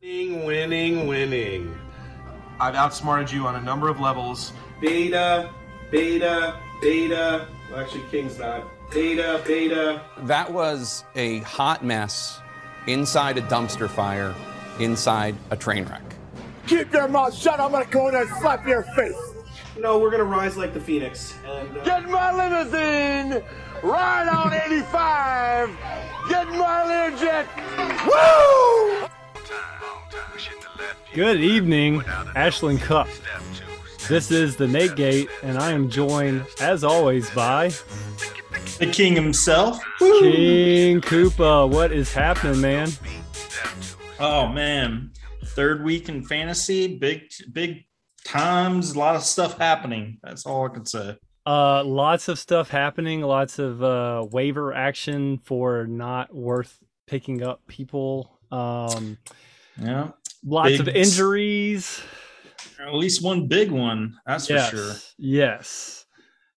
Winning, winning, winning. I've outsmarted you on a number of levels. Beta, beta, beta. Well, actually, King's not. Beta, beta. That was a hot mess inside a dumpster fire, inside a train wreck. Keep your mouth shut. I'm gonna go in there and slap your face. No, we're gonna rise like the phoenix. And uh, Get my limousine. Ride on 85. Get in my Learjet. Woo! Good evening, Ashland Cup. This is the Nate Gate, and I am joined, as always, by The king himself. King Koopa. What is happening, man? Oh man, third week in fantasy, big big times, a lot of stuff happening. That's all I can say. Uh, lots of stuff happening. Lots of uh, waiver action for not worth picking up people. Um, Yeah, lots Big of injuries. at least one big one. That's yes, for sure. yes,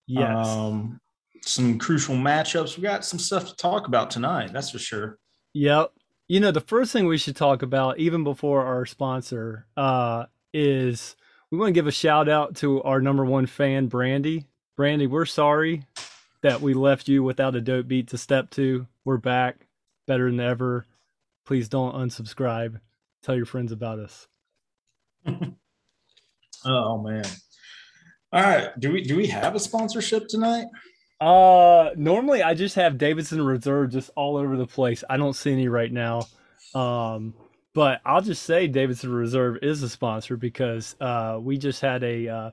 yes. Um, some crucial matchups. We got some stuff to talk about tonight. That's for sure. Yep. You know, the first thing we should talk about, even before our sponsor, uh, is we want to give a shout out to our number one fan, Brandy. Brandy, we're sorry that we left you without a dope beat to step to. We're back, better than ever. Please don't unsubscribe. Tell your friends about us. Oh man. All right. Do we do we have a sponsorship tonight? Uh, normally I just have Davidson Reserve just all over the place. I don't see any right now. Um, but I'll just say Davidson Reserve is a sponsor because uh, we just had a uh,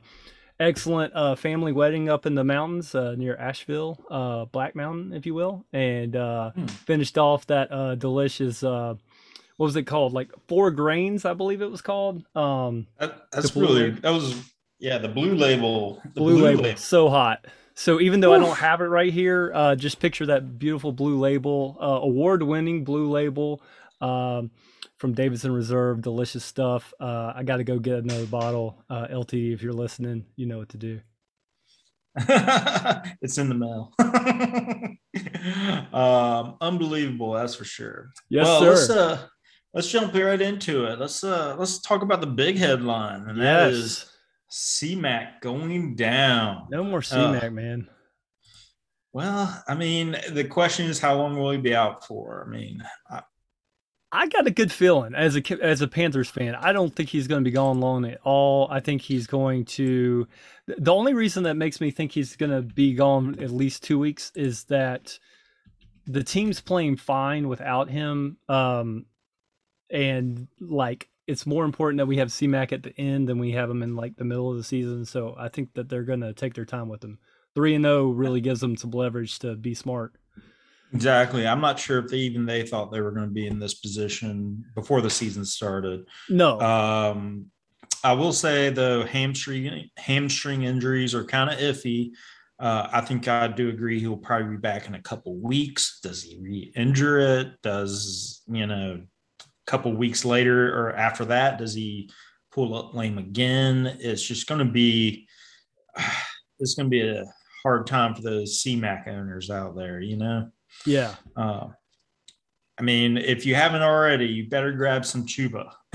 excellent uh, family wedding up in the mountains uh, near Asheville, uh, Black Mountain, if you will, and uh, Hmm. finished off that uh, delicious. What was it called? Like four grains, I believe it was called. Um, That, that's really label. that was yeah the blue label. The blue, label, so hot. So even though I don't have it right here, uh, just picture that beautiful blue label, uh, award-winning blue label um, from Davidson Reserve, delicious stuff. Uh, I got to go get another bottle. Uh, LTD, if you're listening, you know what to do. it's in the mail. um, unbelievable, that's for sure. Yes, well, sir. let's uh, let's jump right into it. Let's uh, let's talk about the big headline, and that is CMAC going down. no more uh, CMAC, man. Well, I mean, the question is, how long will he be out for? I mean, I, I got a good feeling as a as a Panthers fan. I don't think he's going to be gone long at all. I think he's going to. The only reason that makes me think he's going to be gone at least two weeks is that the team's playing fine without him. Um, and like it's more important that we have CMAC at the end than we have him in like the middle of the season. So I think that they're going to take their time with him. Three and zero really gives them some leverage to be smart. exactly. I'm not sure if they even they thought they were going to be in this position before the season started. No, Um, I will say the hamstring hamstring injuries are kind of iffy. Uh, I think I do agree he'll probably be back in a couple weeks. Does he re-injure it? Does you know, couple weeks later or after that, does he pull up lame again? It's just going to be it's going to be a hard time for the CMAC owners out there. You know. yeah. Uh, I mean, if you haven't already, you better grab some Chuba.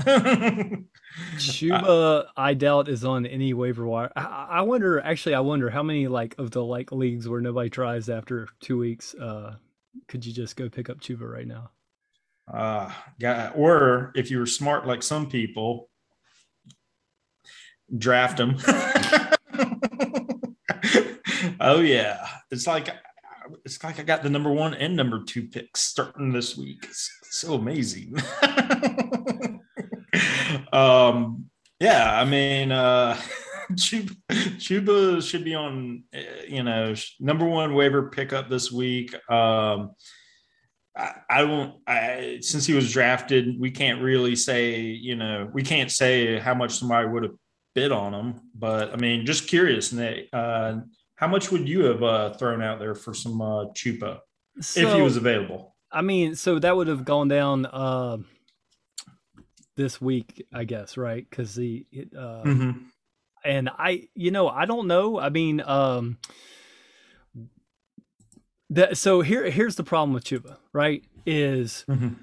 Chuba, I doubt is on any waiver wire. I, I wonder. Actually, I wonder how many like of the like leagues where nobody tries after two weeks. Uh, could you just go pick up Chuba right now? Uh, yeah, or if you were smart like some people, draft them. oh yeah, it's like it's like I got the number one and number two picks starting this week. It's so amazing. um, yeah, I mean, uh, Chuba, Chuba should be on, uh, you know, number one waiver pickup this week. Um, I, I don't. I since he was drafted, we can't really say. You know, we can't say how much somebody would have bid on him. But I mean, just curious, Nate. Uh, how much would you have uh, thrown out there for some uh, Chuba if he was available? I mean, so that would have gone down uh, this week, I guess, right? Because the uh, Mhm. and I, you know, I don't know. I mean, um, that so here here's the problem with Chuba, right? Is Mhm.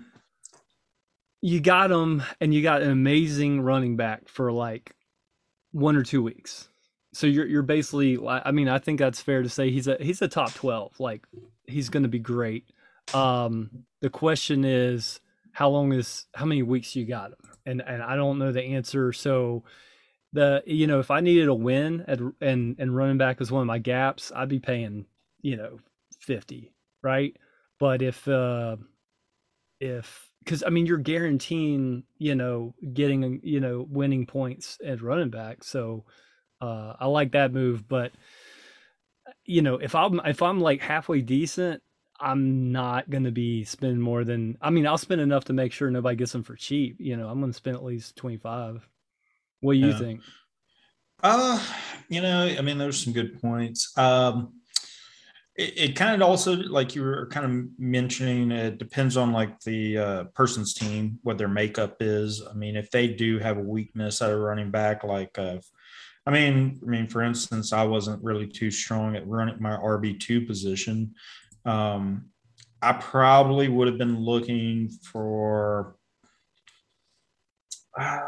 you got him, and you got an amazing running back for like one or two weeks. So you're you're basically. I mean, I think that's fair to say he's a he's a top twelve. Like he's going to be great. Um, the question is, how long is how many weeks you got him? And and I don't know the answer. So the you know if I needed a win at and and running back was one of my gaps, I'd be paying you know fifty, right? But if uh if because I mean you're guaranteeing you know getting you know winning points at running back, so uh I like that move. But you know if I'm if I'm like halfway decent, I'm not going to be spending more than I mean I'll spend enough to make sure nobody gets them for cheap. You know I'm going to spend at least twenty five. What do you Yeah. think? Uh, you know, I mean, there's some good points. Um, it, it kind of also, like you were kind of mentioning, it depends on like the uh, person's team, what their makeup is. I mean, if they do have a weakness at a running back, like, uh, I mean, I mean, for instance, I wasn't really too strong at running my RB two position. Um, I probably would have been looking for uh,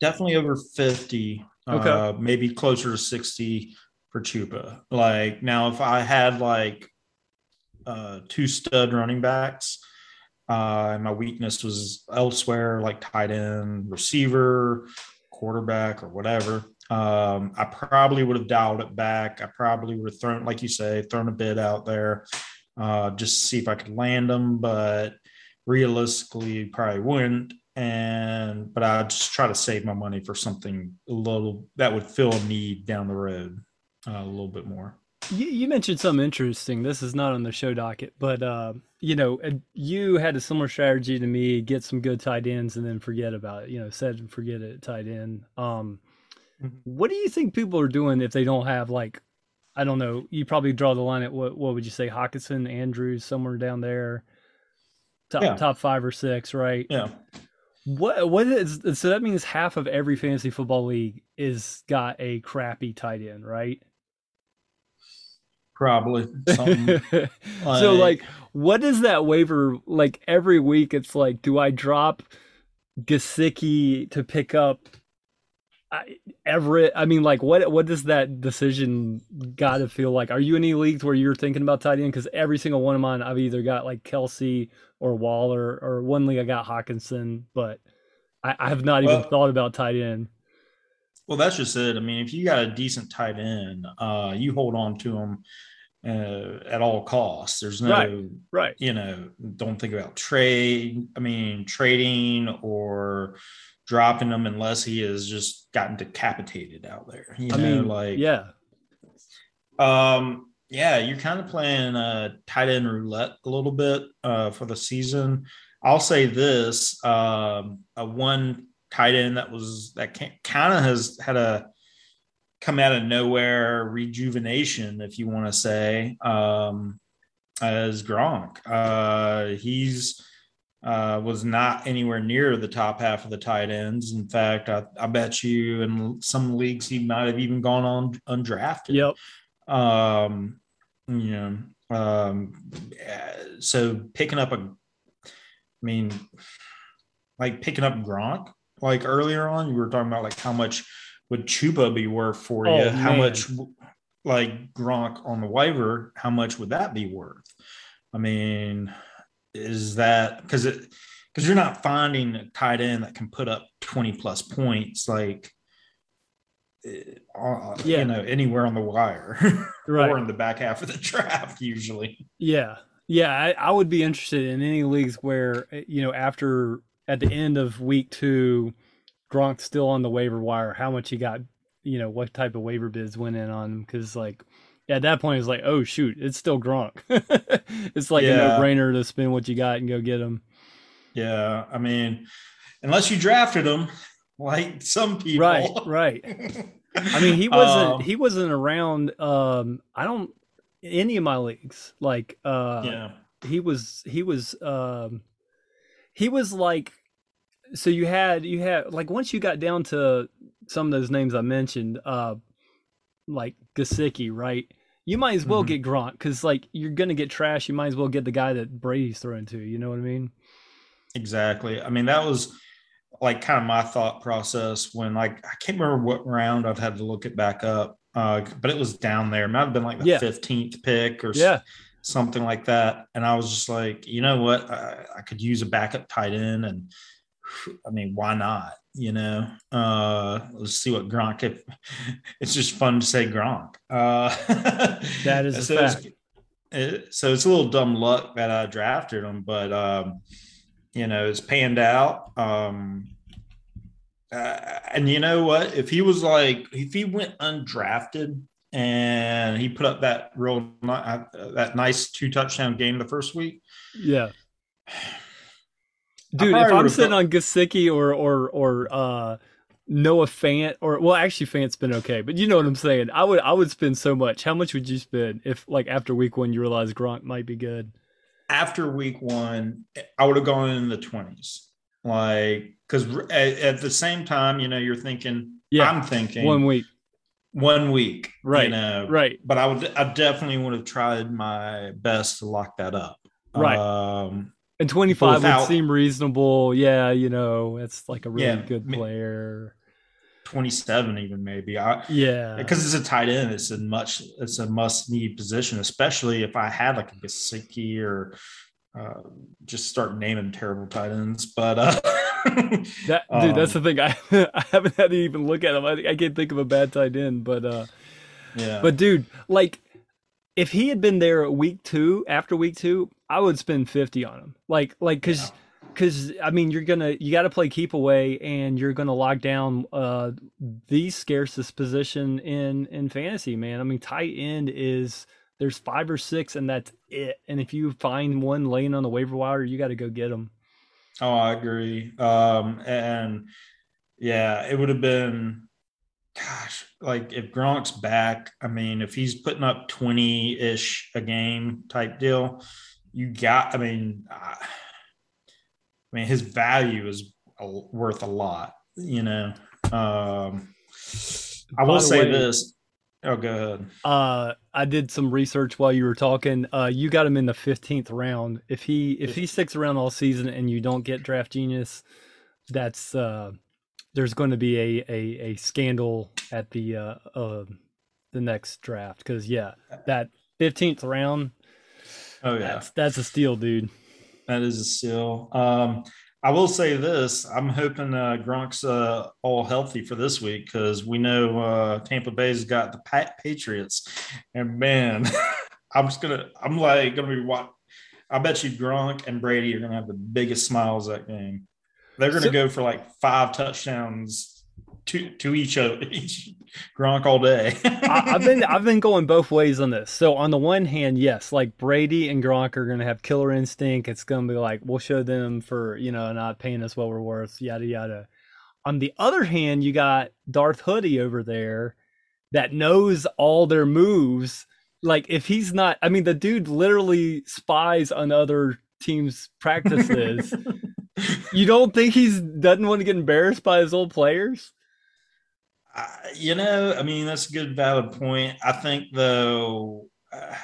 definitely over 50 Okay. uh, maybe closer to 60 for Chuba like now if i had like uh, two stud running backs uh, my weakness was elsewhere like tight end receiver quarterback or whatever um, i probably would have dialed it back. I probably would have thrown like you say thrown a bid out there uh, just to see if i could land them but realistically probably wouldn't. And but I'd just try to save my money for something a little that would fill a need down the road uh, a little bit more You, you mentioned something interesting. This is not on the show docket, but uh, you know, uh, you had a similar strategy to me: get some good tight ends and then forget about it. You know, set and forget it, tight end. Um, Mhm. what do you think people are doing if they don't have like, I don't know. You probably draw the line at what? What would you say? Hockenson, Andrews, somewhere down there, top Yeah. top five or six, right? yeah What what is so that means half of every fantasy football league is got a crappy tight end, right? Probably so like- what is that waiver? Like every week it's like do i drop Gesicki to pick up Everett? I mean like what what does that decision got to feel like? Are you in any leagues where you're thinking about tight end? Because every single one of mine I've either got like Kelce or Waller or one league I got Hockenson but I, I have not even Well- thought about tight end well that's just it i mean if you got a decent tight end uh, you hold on to them uh, at all costs there's no Right. right you know, don't think about trade. I mean, trading or dropping them unless he has just gotten decapitated out there. You I know, mean like yeah um, yeah, you're kind of playing a tight end roulette a little bit uh for the season. I'll say this: um, a one tight end that was that kind of has had a come out of nowhere rejuvenation, if you want to say, um, as Gronk. Uh, he's uh, was not anywhere near the top half of the tight ends. In fact, I, I bet you in some leagues he might have even gone on undrafted. yep Um, you know, um, so picking up a, I mean, like picking up Gronk, like earlier on, you were talking about like how much would Chuba be worth for Oh, you? How much, like Gronk on the waiver, how much would that be worth? I mean, is that because it, because you're not finding a tight end that can put up 20 plus points, like, uh, Yeah. you know, anywhere on the wire right or in the back half of the draft, usually. Yeah. Yeah, I, I would be interested in any leagues where uh, you know after at the end of week two, Gronk's still on the waiver wire. How much he got? You know what type of waiver bids went in on him? Because like at that point it's like, oh shoot, it's still Gronk. it's like a no brainer to spend what you got and go get him. Yeah. I mean, unless you drafted him, like some people. Right, right. I mean, he wasn't Um, he wasn't around. Um, I don't any of my leagues like uh yeah. he was he was um he was like so you had you had like once you got down to some of those names I mentioned uh like Gesicki right you might as well Mhm. get Gronk because like you're gonna get trash you might as well get the guy that Brady's throwing to you know what I mean exactly. I mean, that was like kind of my thought process when like I can't remember what round I've had to look it back up, uh, but it was down there. It might have been like the Yeah. fifteenth pick or Yeah. Something like that. And I was just like, you know what, I, I could use a backup tight end, and I mean, why not? You know, uh, let's see what Gronk. If, it's just fun to say Gronk. Uh, That is a so it's- fact. it- so it's a little dumb luck that I drafted him, but um, you know, it's panned out. Um, uh, and you know what? If he was like, if he went undrafted and he put up that real uh, that nice two touchdown game the first week, Yeah. Dude, if I'm sitting on Gesicki or or or uh Noah Fant or well actually Fant's been okay, but you know what I'm saying. I would I would spend so much. How much would you spend if like after week one you realize Gronk might be good? after week one, I would have gone in the twenties, like because at, at the same time, you know, you're thinking, Yeah. I'm thinking One week. One week, Right, You know, Right. but I would, I definitely would have tried my best to lock that up. Right. Um, And 25 Without- would seem reasonable. Yeah, you know, it's like a really Yeah, good player. 27 even maybe. I, Yeah. because it's a tight end, it's a much, it's a must need position, especially if I had like a Gesicki or uh, just start naming terrible tight ends. But uh, That dude, that's um, the thing. I I haven't had to even look at him. I, I can't think of a bad tight end, but uh yeah, But dude, like if he had been there at week two, after week two, I would spend fifty on him. Like like cause because I mean you're gonna you gotta play keep away and you're gonna lock down uh the scarcest position in in fantasy, man. I mean tight end is there's five or six and that's it. And if you find one laying on the waiver wire, you gotta go get him. Oh, I agree. Um, and yeah, it would have been, gosh, like if Gronk's back, I mean, if he's putting up 20 ish a game type deal, you got, I mean, I, I mean, his value is a, worth a lot, you know. Um, I will say way- this. Oh, go ahead. Uh, I did some research while you were talking. Uh, you got him in the fifteenth round. If he if he sticks around all season and you don't get draft genius, that's uh, there's going to be a, a a scandal at the uh, uh the next draft because yeah, that fifteenth round Oh, yeah. that's that's a steal, dude. That is a steal. Um, I will say this: I'm hoping uh, Gronk's uh, all healthy for this week because we know uh, Tampa Bay's got the Pat Patriots, and man, I'm just gonna, I'm like gonna be what? I bet you Gronk and Brady are gonna have the biggest smiles that game. They're gonna So- go for like five touchdowns to to each other, each Gronk all day. I, I've been I've been going both ways on this. So on the one hand, yes, like Brady and Gronk are gonna have killer instinct. It's gonna be like we'll show them for you know not paying us what we're worth, yada yada. On the other hand, you got Darth Hoodie over there that knows all their moves. Like if he's not, I mean, the dude literally spies on other teams' practices. you don't think he's doesn't want to get embarrassed by his old players? I- you know, I mean, that's a good, valid point. I think, though, uh,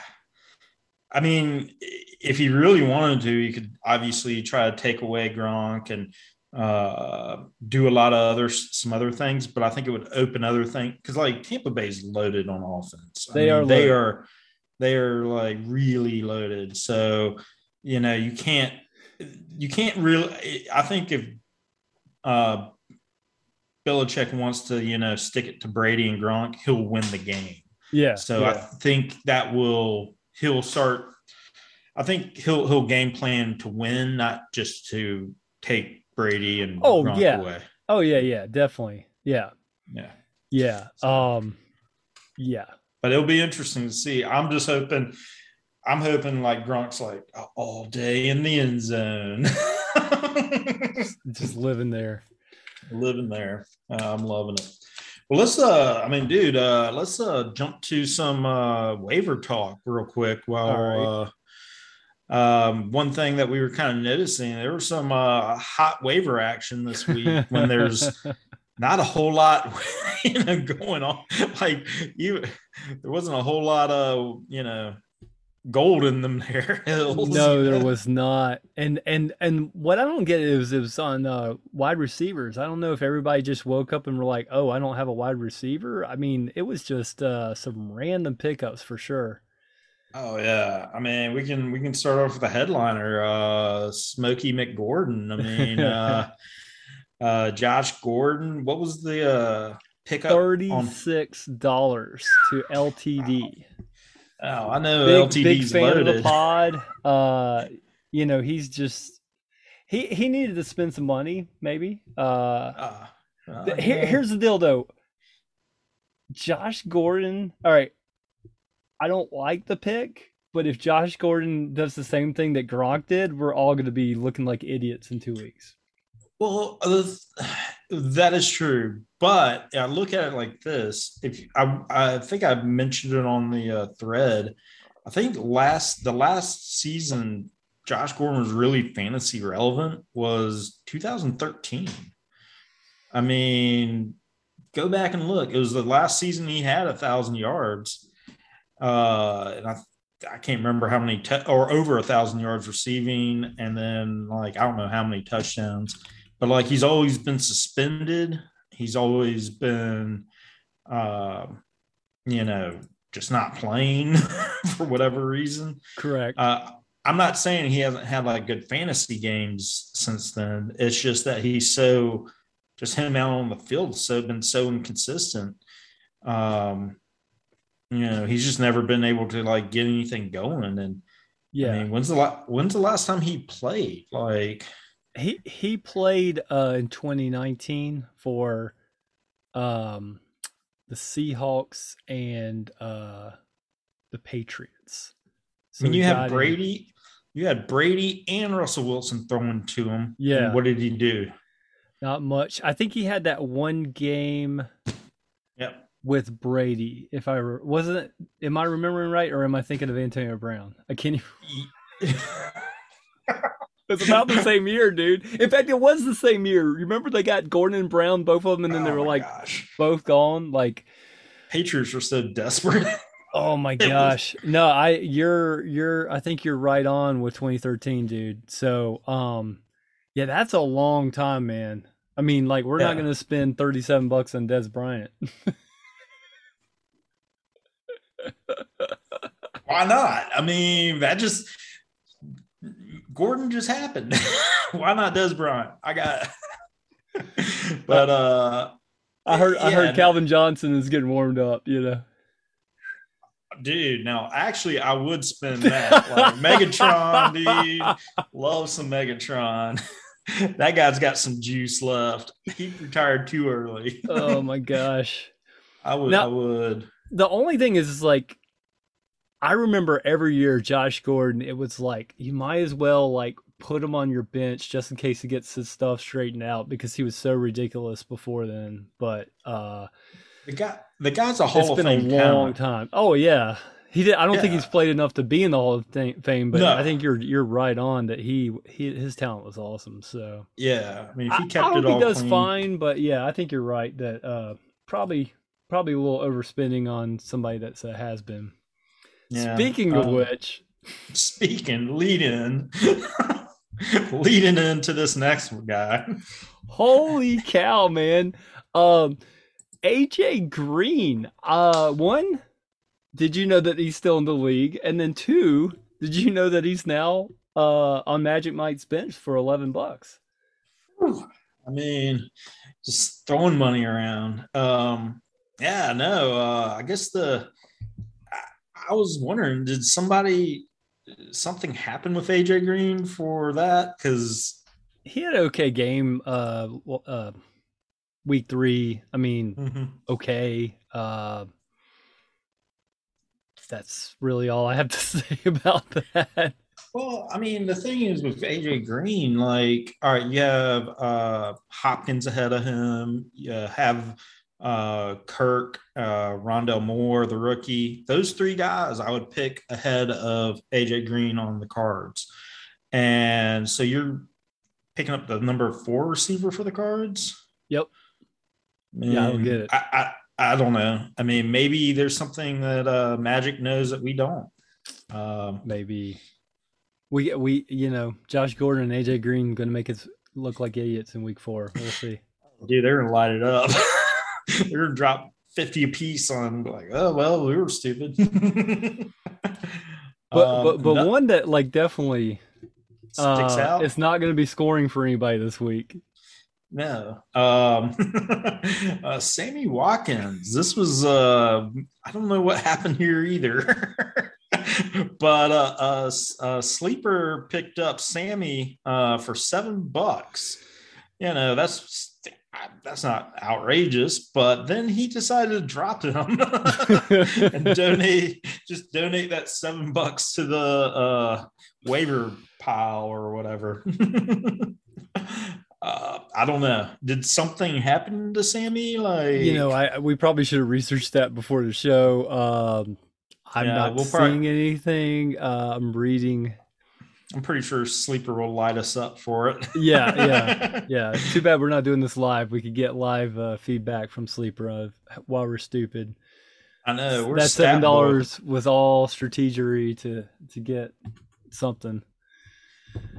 I mean, if he really wanted to, he could obviously try to take away Gronk and uh, do a lot of other some other things. But I think it would open other things because, like, Tampa Bay's loaded on offense. I They are They loaded. are. They are like really loaded. So, you know, you can't. You can't really. I think if uh, Belichick wants to, you know, stick it to Brady and Gronk, he'll win the game. Yeah. So I think that will he'll start. I think he'll he'll game plan to win, not just to take Brady and Oh, Gronk yeah. away. Oh yeah, yeah, definitely. Yeah. Yeah, Yeah. Um yeah. but it'll be interesting to see. I'm just hoping. I'm hoping like Gronk's like all day in the end zone, Just living there. Living there. Uh, I'm loving it. Well, let's. Uh, I mean, dude, uh, let's uh jump to some uh waiver talk real quick. While uh, um, one thing that we were kind of noticing, there was some uh hot waiver action this week when there's not a whole lot you know going on. Like you, there wasn't a whole lot of you know gold in them there hills. No, there was not. And and and what I don't get is it was on uh, wide receivers. I don't know if everybody just woke up and were like, "Oh, I don't have a wide receiver." I mean, it was just uh, some random pickups for sure. Oh yeah, I mean we can we can start off with a headliner. Uh, Smokey McGordon. I mean, uh, uh, Josh Gordon. What was the uh, pickup? Thirty on- dollars to LTD. Oh, I know big, LTD's big fan loaded. of the pod. Uh, you know, he's just he he needed to spend some money, maybe. Uh, Uh, uh, here, yeah. here's the deal, though. Josh Gordon. All right, I don't like the pick, but if Josh Gordon does the same thing that Gronk did, we're all going to be looking like idiots in two weeks. Well, uh, that is true, but I look at it like this: if I, I think I mentioned it on the uh, thread, I think last the last season Josh Gordon was really fantasy relevant was 2013. I mean, go back and look; it was the last season he had a thousand yards, uh, and I I can't remember how many or over a thousand yards receiving, and then like I don't know how many touchdowns but like he's always been suspended. He's always been, uh, you know, just not playing for whatever reason. Correct. Uh, I'm not saying he hasn't had like good fantasy games since then. It's just that he's so, just him out on the field, so been so inconsistent. Um, you know, he's just never been able to like get anything going. And yeah. I mean, when's the la- when's the last time he played? Like, he he played uh in 2019 for um the Seahawks and uh the Patriots. I mean, you have Brady, you had Brady and Russell Wilson throwing to him. Yeah. And what did he do? not much. I think he had that one game Yep. with Brady. If I re- wasn't, am I remembering right, or am I thinking of Antonio Brown? I can't. Even, it's about the same year, dude. In fact, it was the same year. Remember they got Gordon and Brown, both of them, and then they Oh were like gosh. both gone. Like Patriots were so desperate. Oh my was- gosh. No, I you're you're I think you're right on with 2013, dude. So, um yeah, that's a long time, man. I mean, like we're not going to spend 37 bucks on Dez Bryant. Why not? I mean, that just Gordon just happened. Why not Dez Bryant? I got but uh I heard I heard Calvin Johnson is getting warmed up, you know. dude, now actually I would spend that. Like Megatron, dude. Love some Megatron. that guy's got some juice left. He retired too early. Oh my gosh. I would Now- I would. The only thing is, is like I remember every year Josh Gordon, it was like you might as well like put him on your bench just in case he gets his stuff straightened out because he was so ridiculous before then. But uh The guy the guy's a Hall it's of been a long talent. time. Oh yeah, he did. I don't think he's played enough to be in the Hall of Fame, but No. I think you're you're right on that he, he his talent was awesome. So Yeah. I mean if he kept I hope it all he does clean, fine, but yeah, I think you're right that uh probably probably a little overspending on somebody that's a has been. Yeah. Speaking of Um, which, speaking lead in leading into this next guy. holy cow, man! Um, AJ Green. Uh, one, did you know that he's still in the league? And then two, did you know that he's now uh on Magic Mike's bench for eleven bucks? I mean, just throwing money around. Um, yeah, no, uh, I guess the I, was wondering, did somebody something happen with AJ Green for that? Because He had an okay game. Uh, uh, week three. I mean, okay. Uh, that's really all I have to say about that. well, I mean, the thing is with AJ Green, like, all right, you have uh, Hopkins ahead of him, you have uh, Kirk, uh, Rondale Moore, the rookie. Those three guys I would pick ahead of AJ Green on the cards. And so you're picking up the number four receiver for the cards. Yep. Yeah, I don't get it. I, I, I don't know. I mean, maybe there's something that uh, Magic knows that we don't. Um, maybe we we you know Josh Gordon and AJ Green going to make us look like idiots in week four. We'll see. dude, they're gonna light it up. they're drop fifty a piece on like, oh well, we were stupid. But Um, but but no- one that like definitely sticks uh, out. it's not going to be scoring for anybody this week. No. Um, uh, Sammy Watkins. This was, uh, I don't know what happened here either. but uh, uh, uh, Sleeper picked up Sammy uh, for seven bucks. You know, that's that's not outrageous, but then he decided to drop him and donate just donate that seven bucks to the uh, waiver pile or whatever. uh, I don't know. Did something happen to Sammy? Like You know, I we probably should have researched that before the show. Um, I'm Yeah, not we'll seeing probably- anything. Uh, I'm reading. I'm pretty sure Sleeper will light us up for it. Yeah, yeah. Yeah, too bad we're not doing this live. We could get live uh, feedback from Sleeper of why we're stupid. I know. We're that seven dollars was all strategery to to get something.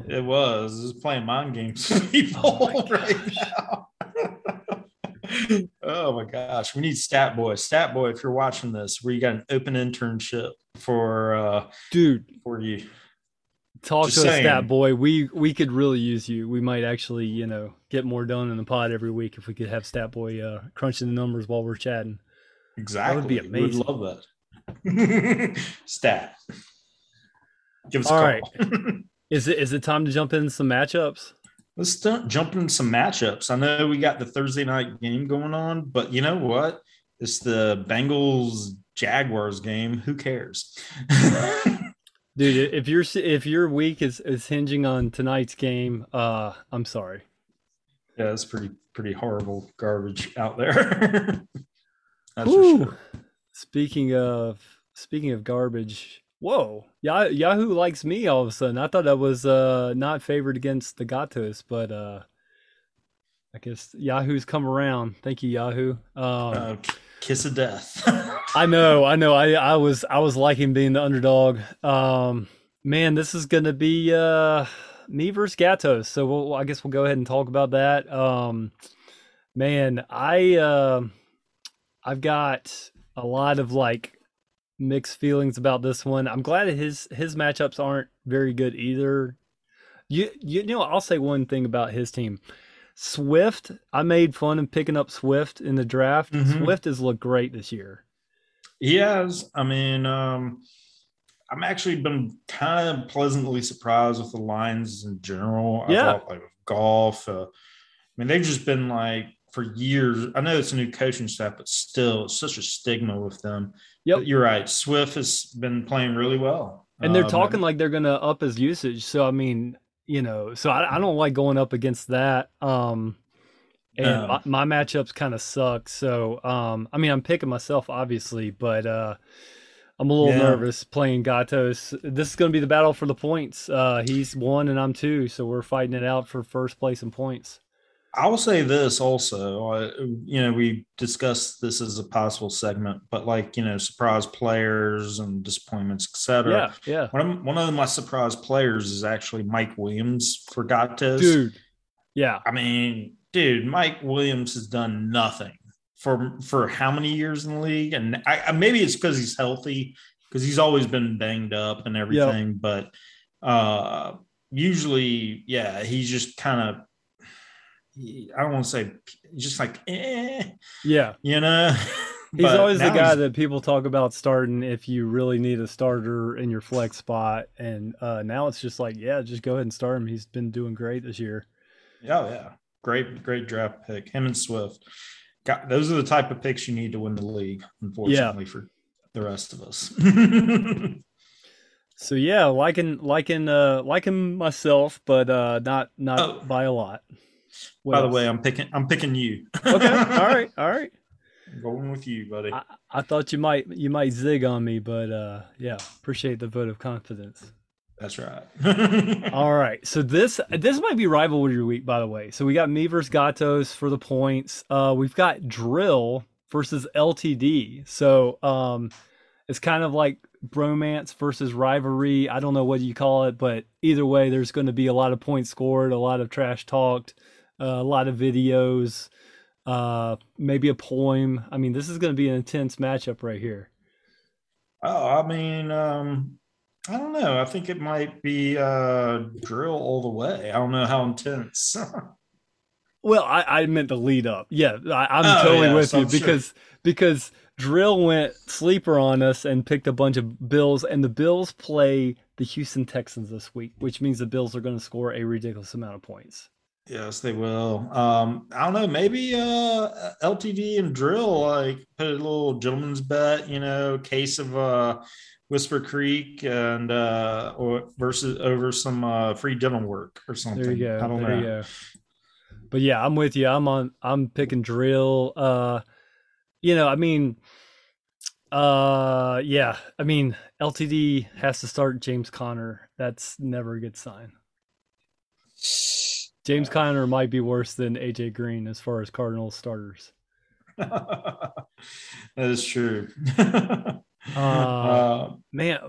It was. It was playing mind games with people Oh my right now. oh my gosh. We need Stat Boy. Stat Boy, if you're watching this, we got an open internship for uh Dude, for you. Talk Just to us, saying. that boy. We we could really use you. We might actually, you know, get more done in the pod every week if we could have Stat Boy uh, crunching the numbers while we're chatting. Exactly. would be amazing. Would love that. Stat. Give us a call. right. Is it is it time to jump in some matchups? Let's jump into some matchups. I know we got the Thursday night game going on, but you know what? It's the Bengals Jaguars game. Who cares? Dude, if your if your week is, is hinging on tonight's game, uh, I'm sorry. yeah, it's pretty pretty horrible garbage out there. That's for sure. Speaking of speaking of garbage, whoa, Yahoo likes me all of a sudden. I thought I was uh not favored against the Gatos, but uh, I guess Yahoo's come around. Thank you, Yahoo. Um, Uh, kiss of death. I know, I know. I I was I was liking being the underdog. Um, man, this is gonna be uh me versus Gatos. So we'll, I guess we'll go ahead and talk about that. Um, man, I uh, I've got a lot of like mixed feelings about this one. I'm glad his his matchups aren't very good either. You you know, I'll say one thing about his team. Swift, I made fun of picking up Swift in the draft. Mhm. Swift has looked great this year. He has. I mean, um, I'm actually been kind of pleasantly surprised with the Lions in general. I Yeah. thought like with Goff. Uh, I mean, they've just been like for years. I know it's a new coaching staff, but still, it's such a stigma with them. Yep. But you're right. Swift has been playing really well, And they're Um, talking like they're going to up his usage. So, I mean, you know, so I, I don't like going up against that. Um, and No. my, my matchups kind of suck. So, um, I mean, I'm picking myself, obviously, but uh, I'm a little Yeah. nervous playing Gatos. This is going to be the battle for the points. Uh, he's one and I'm two. So, we're fighting it out for first place in points. I will say this also. Uh, you know, we discussed this as a possible segment, but like you know, surprise players and disappointments, etc. Yeah. Yeah. One of, one of my surprise players is actually Mike Williams for Gatos. Dude. Yeah. I mean, dude, Mike Williams has done nothing for for how many years in the league, and I, maybe it's because he's healthy, because he's always been banged up and everything. But uh usually, yeah, he's just kind of. I don't want to say just like, eh, Yeah. you know. He's always the guy that people talk about starting if you really need a starter in your flex spot. And uh, now it's just like, yeah, just go ahead and start him. He's been doing great this year. Oh yeah, great, great draft pick. Him and Swift. Got those are the type of picks you need to win the league. Unfortunately for the rest of us. So yeah, liking liking uh liking myself, but uh not not Oh. by a lot. What By the way, I'm picking. I'm picking you. okay, all right, all right. I'm going with you, buddy. I, I thought you might you might zig on me, but uh yeah, appreciate the vote of confidence. That's right. All right. So this this might be rivalry week, by the way. So we got me versus Gatos for the points. Uh, we've got Drill versus LTD. So um, it's kind of like bromance versus rivalry. I don't know what you call it, but either way, there's going to be a lot of points scored, a lot of trash talked, uh, a lot of videos, uh, maybe a poem. I mean, this is going to be an intense matchup right here. Oh, I mean, um, I don't know. I think it might be uh, drill all the way. I don't know how intense. Well, I, I meant the lead up. Yeah, I, I'm Oh, totally yeah, with so you I'm sure. because because Drill went sleeper on us and picked a bunch of Bills, and the Bills play the Houston Texans this week, which means the Bills are going to score a ridiculous amount of points. yes, they will. Um, I don't know. Maybe uh, LTD and drill like put a little gentleman's bet. You know, case of uh, Whisper Creek and uh, or versus over some uh, free dental work or something. There you go. I don't there know. you go. But yeah, I'm with you. I'm on. I'm picking Drill. Uh, you know, I mean, uh, yeah, I mean, LTD has to start James Conner. That's never a good sign. James Conner might be worse than AJ Green as far as Cardinals starters. that is true. Uh, Uh, man,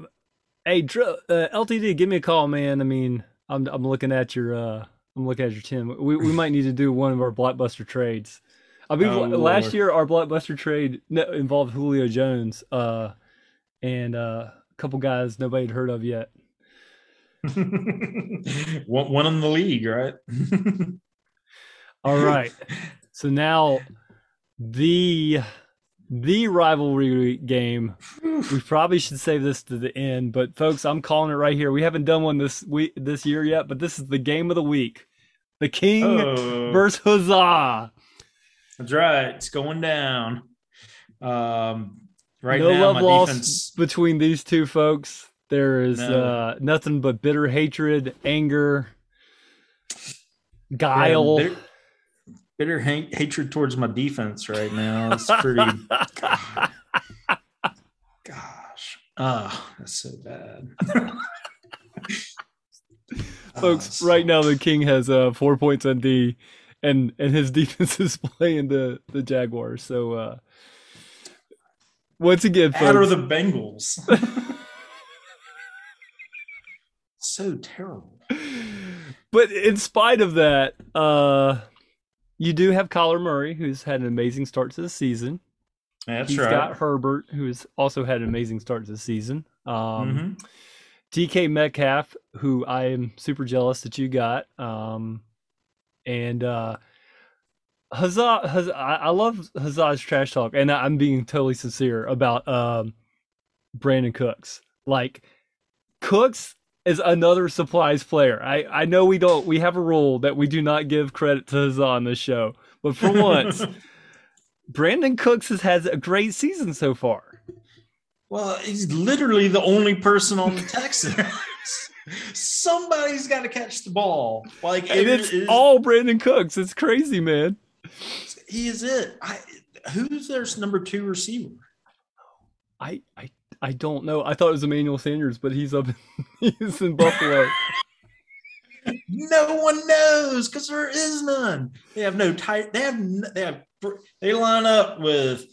hey, Drill, uh, LTD, give me a call, man. I mean, I'm I'm looking at your uh, I'm looking at your team. We we might need to do one of our blockbuster trades. I mean, Oh, last Lord. year our blockbuster trade involved Julio Jones, uh, and uh, a couple guys nobody had heard of yet. one, one in the league, right? All right, so now the the rivalry game. We probably should save this to the end, but folks, I'm calling it right here. We haven't done one this week this year yet, but this is the game of the week. The King Oh, versus Huzzah. that's right. It's going down. Um, right no now, love my lost defense. between these two folks. There is No. uh, nothing but bitter hatred, anger, guile. Yeah, bitter, ha- hatred towards my defense right now. It's pretty. gosh. Oh, that's so bad. folks, Oh, right now the King has uh, four points on D, and and his defense is playing the the Jaguars. So uh, once again, folks, of the Bengals. so terrible. but in spite of that, uh, you do have Kyler Murray, who's had an amazing start to the season. That's He's right. got Herbert, who's also had an amazing start to the season. Um, Mhm. DK Metcalf, who I am super jealous that you got. Um, and uh, Huzzah, Huzzah, I I love Huzzah's trash talk, and I'm being totally sincere about um, Brandin Cooks. Like Cooks is another supplies player. I I know we don't we have a rule that we do not give credit to Huzzah on this show, but for once, Brandin Cooks has had a great season so far. Well, he's literally the only person on the Texans. Somebody's got to catch the ball. Like And it it's is- all Brandin Cooks. It's crazy, man. he is it. I, who's their number two receiver? I I I don't know. I thought it was Emmanuel Sanders, but he's up. he's in Buffalo. No one knows because there is none. They have no tight. They have. They have. They line up with,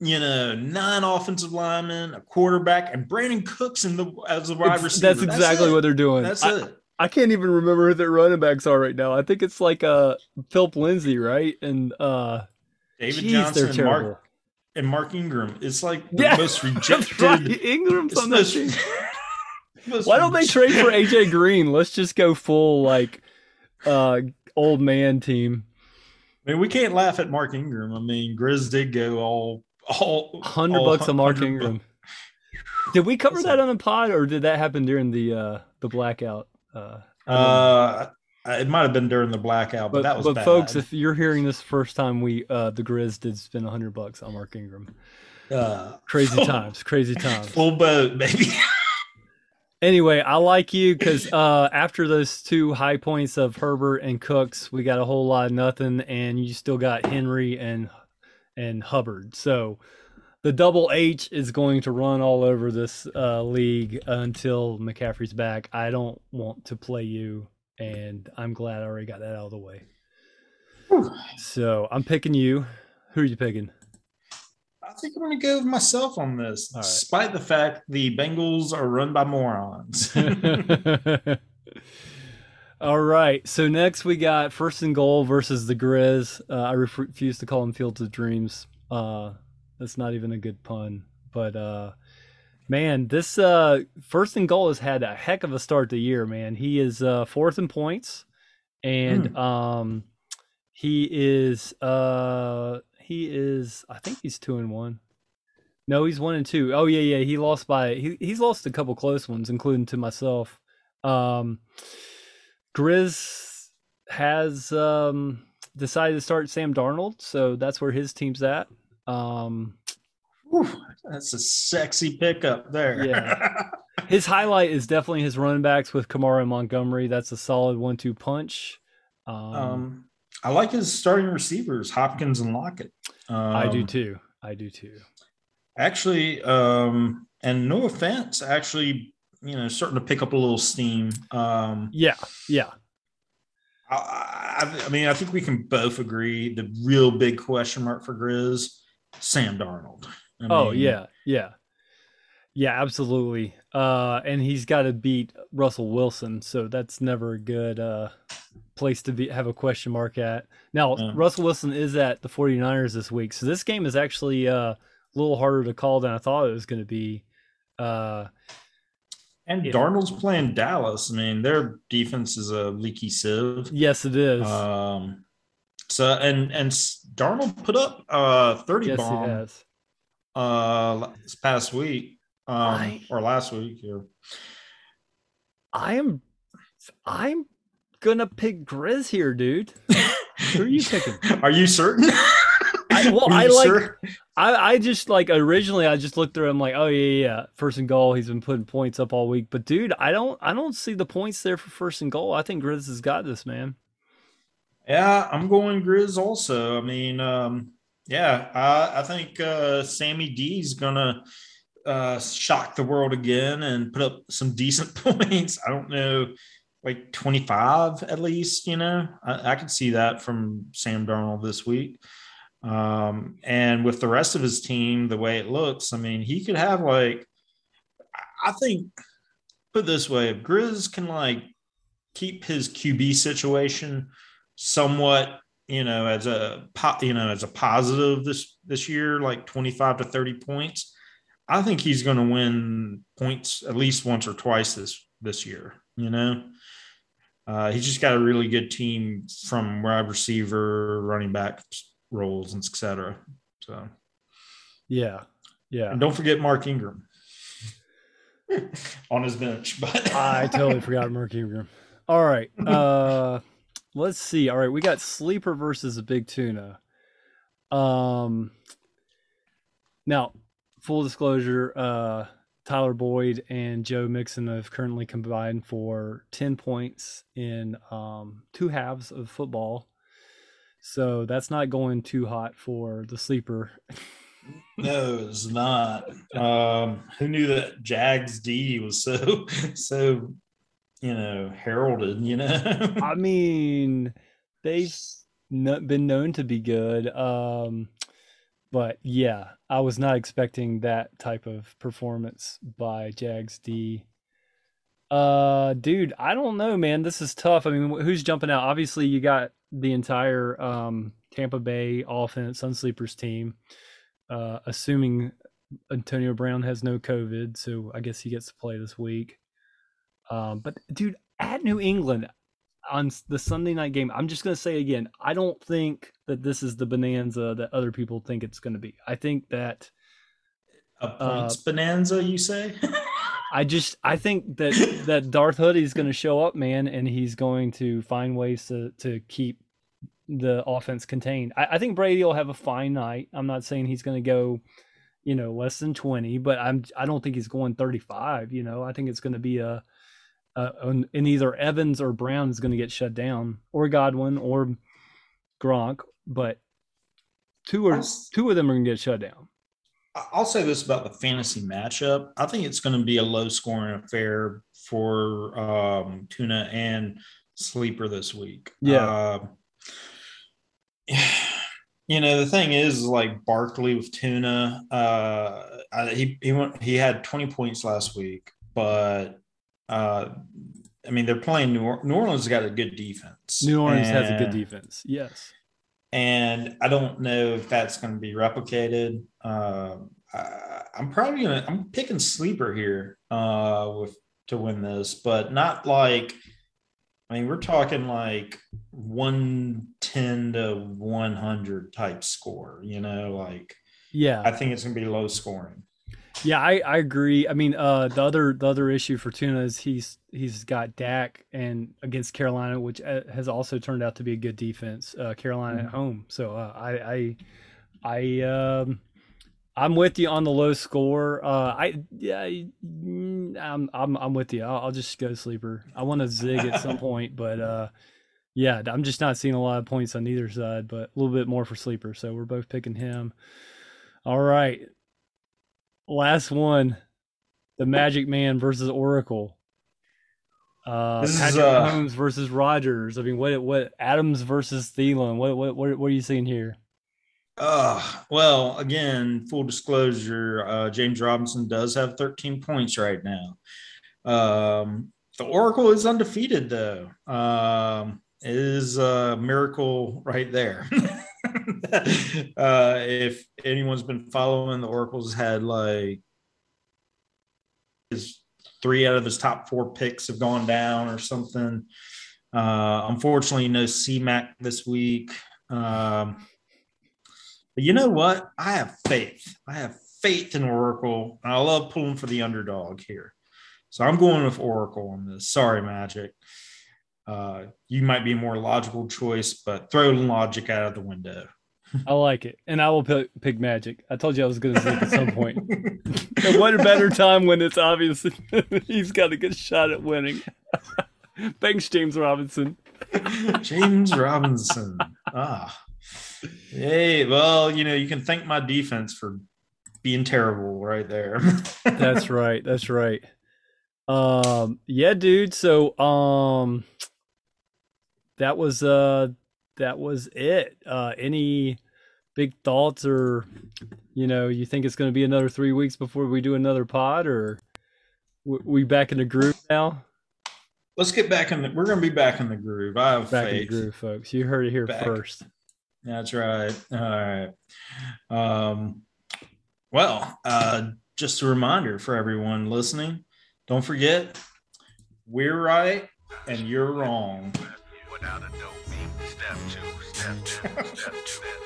you know, nine offensive linemen, a quarterback, and Brandin Cooks in the as the wide It's- receiver. that's exactly it. what they're doing. That's I, it. I can't even remember who their running backs are right now. I think it's like uh Phillip Lindsay, right? And uh David jeez, Johnson they're and terrible. Mark and Mark Ingram. It's like the Yeah, most rejected. right. Ingram's on that most- team. Why don't they trade for AJ Green? Let's just go full like uh old man team. I mean, we can't laugh at Mark Ingram. I mean, Grizz did go all all Hundred bucks on Mark 100 Ingram. Did we cover that on the pod, or did that happen during the uh the blackout? Uh, I don't know. Uh, it might have been during the blackout, but, but that was but bad. folks, if you're hearing this first time, we uh the Grizz did spend hundred bucks on Mark Ingram. uh, Crazy times, crazy times. full boat, baby. Anyway, I like you because uh, after those two high points of Herbert and Cooks, we got a whole lot of nothing, and you still got Henry and and Hubbard. So the double H is going to run all over this uh, league until McCaffrey's back. I don't want to play you, and I'm glad I already got that out of the way. So I'm picking you. Who are you picking? I think I'm going to go with myself on this, right. despite the fact the Bengals are run by morons. All right. So next we got first and goal versus the Grizz. Uh, I refuse to call them Fields of Dreams. Uh, that's not even a good pun. But uh, man, this uh, first and goal has had a heck of a start to the year. Man, he is uh, fourth in points, and um, he is uh, he is I think he's two and one. No, he's one and two. Oh yeah, yeah. He lost by he he's lost a couple close ones, including to myself. Um, Grizz has um, decided to start Sam Darnold, so that's where his team's at. Um, Whew, that's a sexy pickup there. Yeah. his highlight is definitely his running backs with Kamara and Montgomery. That's a solid one-two punch. Um, um, I like his starting receivers, Hopkins and Lockett. Um, I do too. I do too. Actually, um, and no offense, actually, you know, starting to pick up a little steam. Um, Yeah, yeah, I, I, I mean, I think we can both agree the real big question mark for Grizz, Sam Darnold. I oh mean, yeah, yeah, yeah, absolutely. Uh, and he's got to beat Russell Wilson, so that's never a good uh, place to be have a question mark at. Now, Yeah. Russell Wilson is at the 49ers this week, so this game is actually uh, a little harder to call than I thought it was going to be. Uh, And Yeah. Darnold's playing Dallas. I mean, their defense is a leaky sieve. yes, it is. Um, so and and Darnold put up uh 30 yes, bomb. Uh this past week um I- or last week here. I am, I'm gonna pick Grizz here, dude. Who are you picking? Are you certain? I- well, I like- sure? I, I just like originally I just looked through. I'm like, oh yeah, yeah, first and goal. He's been putting points up all week, but dude, I don't, I don't see the points there for first and goal. I think Grizz has got this, man. Yeah, I'm going Grizz also. I mean, um, yeah, I, I think uh, Sammy D's gonna uh, shock the world again and put up some decent points. I don't know, like 25 at least. You know, I, I could see that from Sam Darnold this week. Um, and with the rest of his team, the way it looks, I mean, he could have like, I- think, put this way, if Grizz can like keep his QB situation somewhat you know as a you know as a positive this this year like 25 to 30 points i think he's going to win points at least once or twice this this year you know uh, he's just got a really good team from wide receiver running back roles and etc so Yeah, yeah. and don't forget mark ingram on his bench but I totally forgot Mark Ingram. All right, uh, let's see. All right, we got sleeper versus a big tuna. Um, now, full disclosure, uh, Tyler Boyd and Joe Mixon have currently combined for ten points in um, two halves of football. So that's not going too hot for the sleeper. No, it's not. Um, who knew that Jags D was so so you know heralded? You know, I mean, they've been known to be good. Um, but yeah, I was not expecting that type of performance by Jags D. Uh, dude, I don't know, man. This is tough. I mean, who's jumping out? Obviously, you got the entire um, Tampa Bay offense, Sunsleepers team. Uh, assuming Antonio Brown has no COVID, so I guess he gets to play this week. Um, but dude, at New England on the Sunday night game, I'm just gonna say again, I don't think that this is the bonanza that other people think it's gonna be. I think that a points bonanza, you say? I just I think that that Darth Hoodie's going to show up, man, and he's going to find ways to to keep the offense contained. I, I think Brady will have a fine night. I'm not saying he's going to go, you know, less than 20, but I'm I don't think he's going 35. You know, I think it's going to be a, an- and either Evans or Brown is going to get shut down, or Godwin or Gronk, but two or two of them are going to get shut down. I'll say this about the fantasy matchup. I think it's going to be a low scoring affair for um, Tuna and Sleeper this week. Yeah. Um, you know the thing is like Barkley with Tuna. Uh, he he went he had 20 points last week, but uh, I mean they're playing New, or- New Orleans got a good defense. New Orleans has a good defense. Yes. and I don't know if that's going to be replicated. Um I, I'm probably gonna I'm picking sleeper here uh, with to win this, but not like. I mean, we're talking like 110 to 100 type score, you know, like Yeah. I think it's going to be low scoring. Yeah, I, I agree. I mean, uh, the other the other issue for Tuna is he's he's got Dak and against Carolina, which uh, has also turned out to be a good defense. Uh, Carolina at home, so uh, I I I um I'm with you on the low score. Uh, I yeah, mm, I'm I'm I'm with you. I'll, I'll just go sleeper. I want to zig at some point, but uh, yeah, I'm just not seeing a lot of points on either side, but a little bit more for sleeper. So we're both picking him. All right. Last one. The Magic Man versus Oracle. Uh This is, Patrick uh, Mahomes versus Rodgers. I mean, what what Adams versus Thielen? What what what, what are you seeing here? Uh, well, again, full disclosure, uh, James Robinson does have 13 points right now. Um, the Oracle is undefeated, though. Um, it is a miracle right there. uh, if anyone's been following, the Oracle's had like his three out of his top four picks have gone down or something. Uh, unfortunately, no CMAC this week. Um, but you know what? I have faith. I have faith in Oracle. I love pulling for the underdog here. So I'm going with Oracle on this. Sorry, Magic. Uh, you might be a more logical choice, but throw logic out of the window. I like it, and I will pick, pick Magic. I told you I was going to zig at some point. And what a better time when it's obvious he's got a good shot at winning. Thanks, James Robinson. James Robinson. Ah. Hey, well, you know, you can thank my defense for being terrible right there. That's right. That's right. Um, yeah, dude. So, um, that was uh, that was it. Uh, any big thoughts, or you know, you think it's going to be another three weeks before we do another pod, or we back in the groove now? Let's get back in the we're gonna be back in the groove. I have Back in the groove, folks. You heard it here Back. first. That's right. All right. Um, well, uh, just a reminder for everyone listening don't forget, we're right and you're wrong. Without a dope beat, step two, step two, step two,